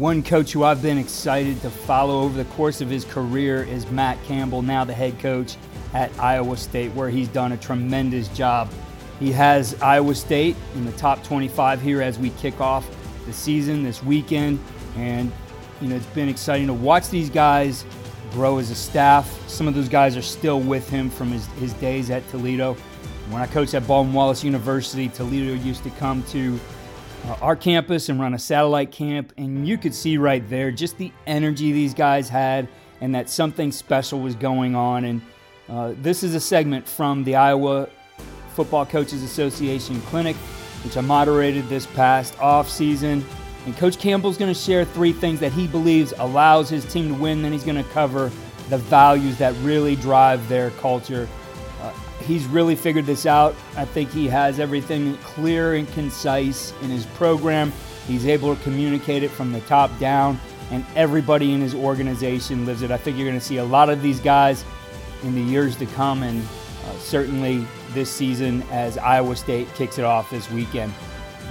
One coach who I've been excited to follow over the course of his career is Matt Campbell, now the head coach at Iowa State, where he's done a tremendous job. He has Iowa State in the top 25 here as we kick off the season this weekend. And, you know, it's been exciting to watch these guys grow as a staff. Some of those guys are still with him from his, his days at Toledo. When I coached at Baldwin Wallace University, Toledo used to come to our campus and run a satellite camp, and you could see right there just the energy these guys had and that something special was going on. And uh, this is a segment from the Iowa Football Coaches Association Clinic, which I moderated this past off season. And Coach Campbell's going to share three things that he believes allows his team to win. Then he's going to cover the values that really drive their culture. Uh, he's really figured this out. I think he has everything clear and concise in his program. He's able to communicate it from the top down, and everybody in his organization lives it. I think you're going to see a lot of these guys in the years to come, and uh, certainly this season as Iowa State kicks it off this weekend.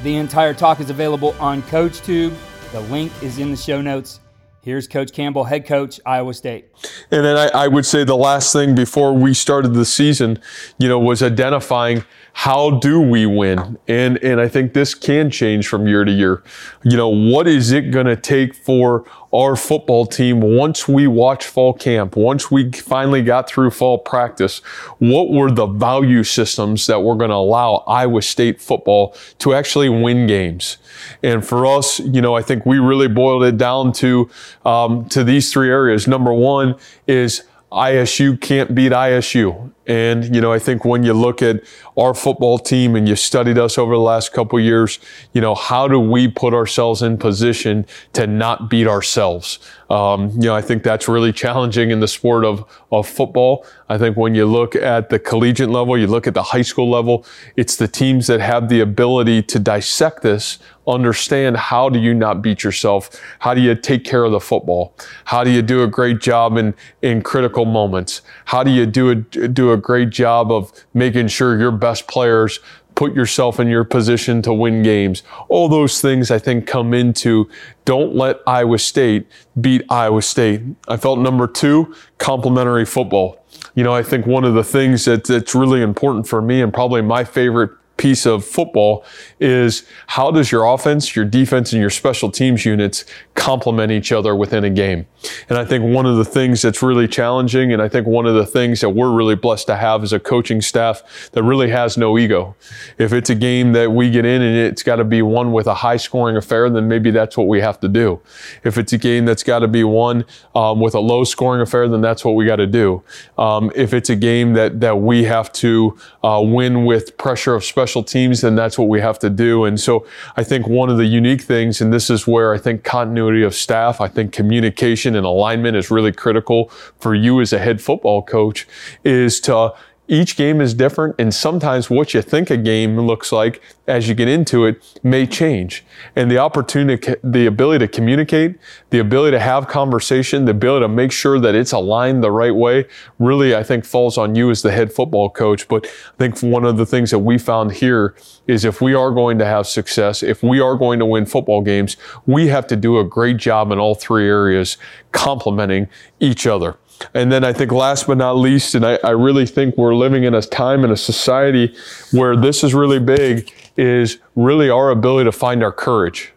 The entire talk is available on CoachTube. The link is in the show notes. Here's Coach Campbell, head coach, Iowa State. And then I, I, would say the last thing before we started the season, you know, was identifying how do we win? And and I think this can change from year to year. You know, what is it going to take for our football team once we watch fall camp, once we finally got through fall practice? What were the value systems that were going to allow Iowa State football to actually win games? And for us, you know, I think we really boiled it down to um, to these three areas. Number one is ISU can't beat ISU. And, you know, I think when you look at our football team and you studied us over the last couple years, you know, how do we put ourselves in position to not beat ourselves? Um, you know, I think that's really challenging in the sport of, of football. I think when you look at the collegiate level, you look at the high school level, it's the teams that have the ability to dissect this, understand how do you not beat yourself? How do you take care of the football? How do you do a great job in, in critical moments? How do you do a, do a great job of making sure your best players put yourself in your position to win games. All those things I think come into don't let Iowa State beat Iowa State. I felt number two, complementary football. You know, I think one of the things that, that's really important for me and probably my favorite piece of football is how does your offense, your defense, and your special teams units complement each other within a game? And I think one of the things that's really challenging, and I think one of the things that we're really blessed to have is a coaching staff that really has no ego. If it's a game that we get in and it's got to be one with a high scoring affair, then maybe that's what we have to do. If it's a game that's got to be one um, with a low scoring affair, then that's what we got to do. Um, if it's a game that, that we have to uh, win with pressure of special special teams, then that's what we have to do. And so I think one of the unique things, and this is where I think continuity of staff, I think communication and alignment is really critical for you as a head football coach, is to each game is different, and sometimes what you think a game looks like as you get into it may change. And the opportunity, the ability to communicate, the ability to have conversation, the ability to make sure that it's aligned the right way, really, I think falls on you as the head football coach. But I think one of the things that we found here is if we are going to have success, if we are going to win football games, we have to do a great job in all three areas, complementing each other. And then I think last but not least, and I, I really think we're living in a time in a society where this is really big, is really our ability to find our courage.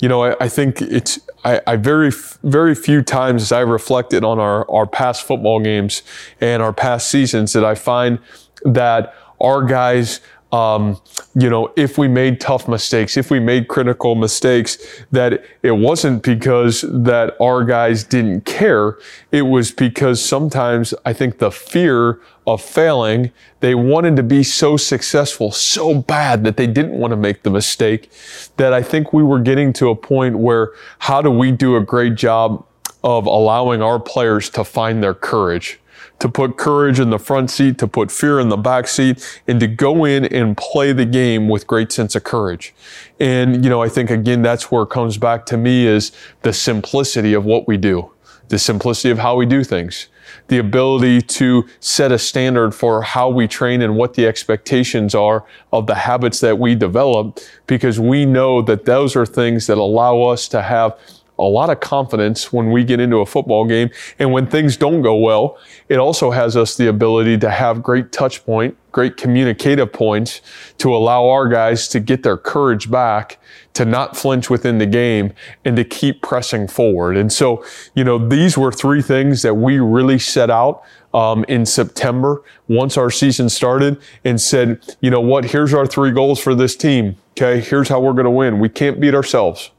You know, I, I think it's, I, I, very, very few times as I reflected on our, our past football games and our past seasons that I find that our guys um, you know, if we made tough mistakes, if we made critical mistakes, that it wasn't because that our guys didn't care. It was because sometimes I think the fear of failing, they wanted to be so successful so bad that they didn't want to make the mistake that I think we were getting to a point where how do we do a great job of allowing our players to find their courage? To put courage in the front seat, to put fear in the back seat, and to go in and play the game with great sense of courage. And, you know, I think again, that's where it comes back to me is the simplicity of what we do, the simplicity of how we do things, the ability to set a standard for how we train and what the expectations are of the habits that we develop, because we know that those are things that allow us to have a lot of confidence when we get into a football game. And when things don't go well, it also has us the ability to have great touch point, great communicative points to allow our guys to get their courage back, to not flinch within the game, and to keep pressing forward. And so, you know, these were three things that we really set out um, in September once our season started and said, you know what, here's our three goals for this team. Okay, here's how we're going to win. We can't beat ourselves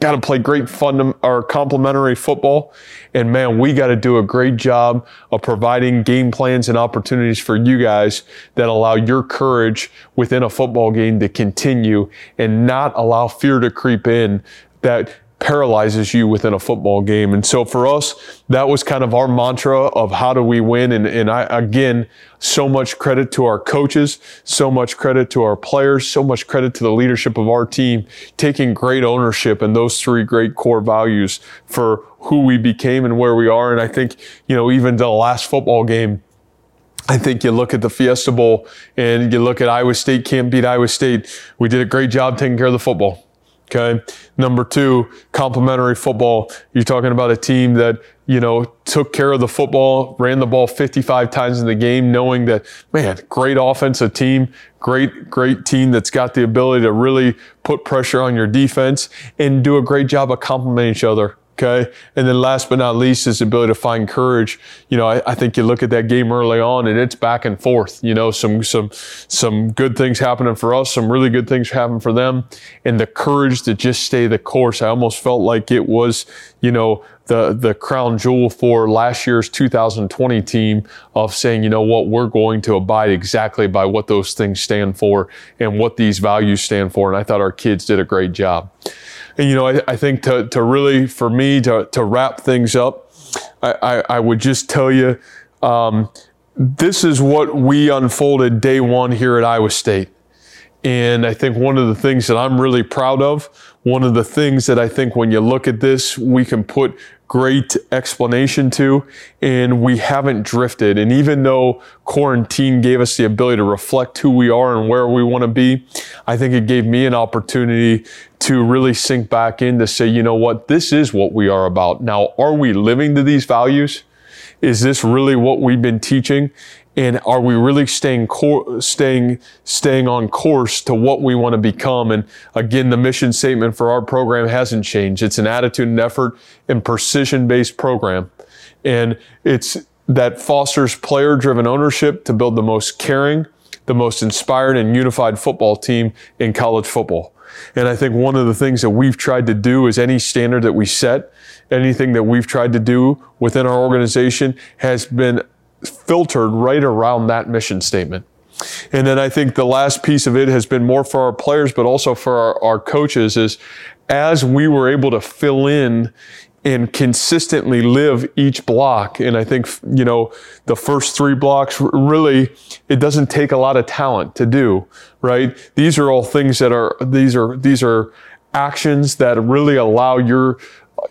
got to play great fun or complementary football. And man, we got to do a great job of providing game plans and opportunities for you guys that allow your courage within a football game to continue and not allow fear to creep in that paralyzes you within a football game. And so for us, that was kind of our mantra of how do we win. And, and I, again, so much credit to our coaches, so much credit to our players, so much credit to the leadership of our team, taking great ownership in those three great core values for who we became and where we are. And I think, you know, even the last football game, I think you look at the Fiesta Bowl and you look at Iowa State can't beat Iowa State. We did a great job taking care of the football. Okay. Number two, complementary football. You're talking about a team that, you know, took care of the football, ran the ball 55 times in the game, knowing that, man, great offensive team, great, great team that's got the ability to really put pressure on your defense and do a great job of complementing each other. Okay. And then last but not least is the ability to find courage. You know, I, I, think you look at that game early on and it's back and forth, you know, some, some, some good things happening for us, some really good things happen for them and the courage to just stay the course. I almost felt like it was, you know, the, the crown jewel for last year's 2020 team of saying, you know what, we're going to abide exactly by what those things stand for and what these values stand for. And I thought our kids did a great job. And, you know, I, I think to, to really, for me, to, to wrap things up, I, I, I would just tell you um, this is what we unfolded day one here at Iowa State. And I think one of the things that I'm really proud of, one of the things that I think when you look at this, we can put great explanation to, and we haven't drifted. And even though quarantine gave us the ability to reflect who we are and where we want to be, I think it gave me an opportunity to really sink back in to say, you know what, this is what we are about. Now, are we living to these values? Is this really what we've been teaching? and are we really staying cor- staying staying on course to what we want to become? And again the mission statement for our program hasn't changed. It's an attitude and effort and precision based program. And it's that fosters player driven ownership to build the most caring the most inspired and unified football team in college football and I think one of the things that we've tried to do is any standard that we set, anything that we've tried to do within our organization has been filtered right around that mission statement. And then I think the last piece of it has been more for our players, but also for our, our coaches is as we were able to fill in and consistently live each block. And I think, you know, the first three blocks really, it doesn't take a lot of talent to do, right? These are all things that are, these are, these are actions that really allow your,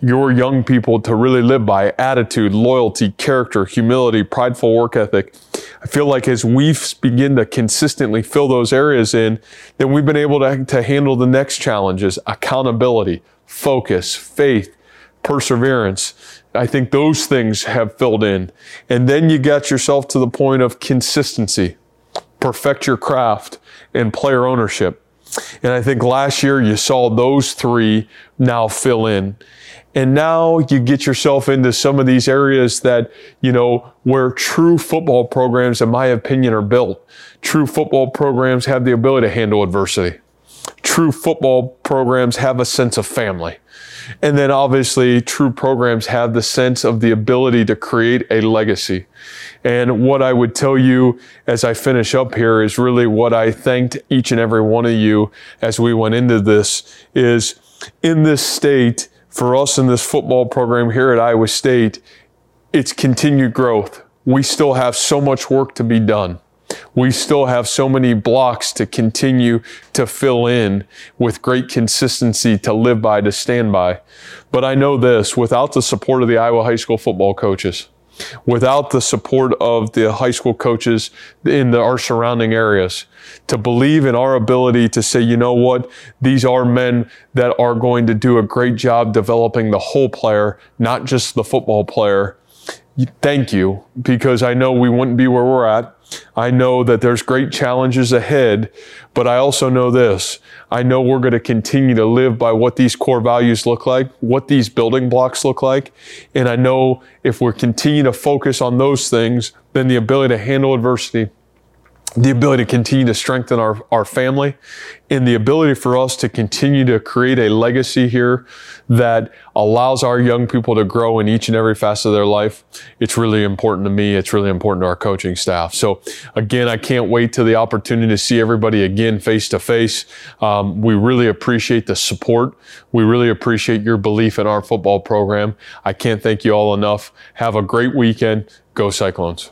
your young people to really live by attitude, loyalty, character, humility, prideful work ethic. I feel like as we begin to consistently fill those areas in, then we've been able to, to handle the next challenges accountability, focus, faith, perseverance. I think those things have filled in. And then you get yourself to the point of consistency, perfect your craft, and player ownership. And I think last year you saw those three now fill in. And now you get yourself into some of these areas that, you know, where true football programs, in my opinion, are built. True football programs have the ability to handle adversity. True football programs have a sense of family. And then obviously, true programs have the sense of the ability to create a legacy. And what I would tell you as I finish up here is really what I thanked each and every one of you as we went into this is in this state, for us in this football program here at Iowa State, it's continued growth. We still have so much work to be done we still have so many blocks to continue to fill in with great consistency to live by, to stand by. But I know this without the support of the Iowa high school football coaches, without the support of the high school coaches in the, our surrounding areas, to believe in our ability to say, you know what, these are men that are going to do a great job developing the whole player, not just the football player. Thank you, because I know we wouldn't be where we're at I know that there's great challenges ahead, but I also know this. I know we're going to continue to live by what these core values look like, what these building blocks look like. And I know if we continue to focus on those things, then the ability to handle adversity the ability to continue to strengthen our, our family and the ability for us to continue to create a legacy here that allows our young people to grow in each and every facet of their life. It's really important to me. It's really important to our coaching staff. So again, I can't wait to the opportunity to see everybody again face to face. Um, we really appreciate the support. We really appreciate your belief in our football program. I can't thank you all enough. Have a great weekend. Go Cyclones.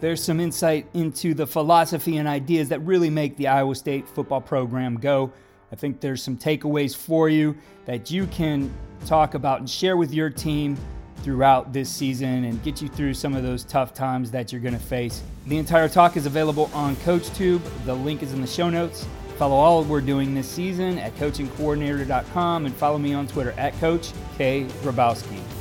There's some insight into the philosophy and ideas that really make the Iowa State football program go. I think there's some takeaways for you that you can talk about and share with your team throughout this season and get you through some of those tough times that you're going to face. The entire talk is available on CoachTube. The link is in the show notes. Follow all we're doing this season at coachingcoordinator.com and follow me on Twitter at Coach K. Grabowski.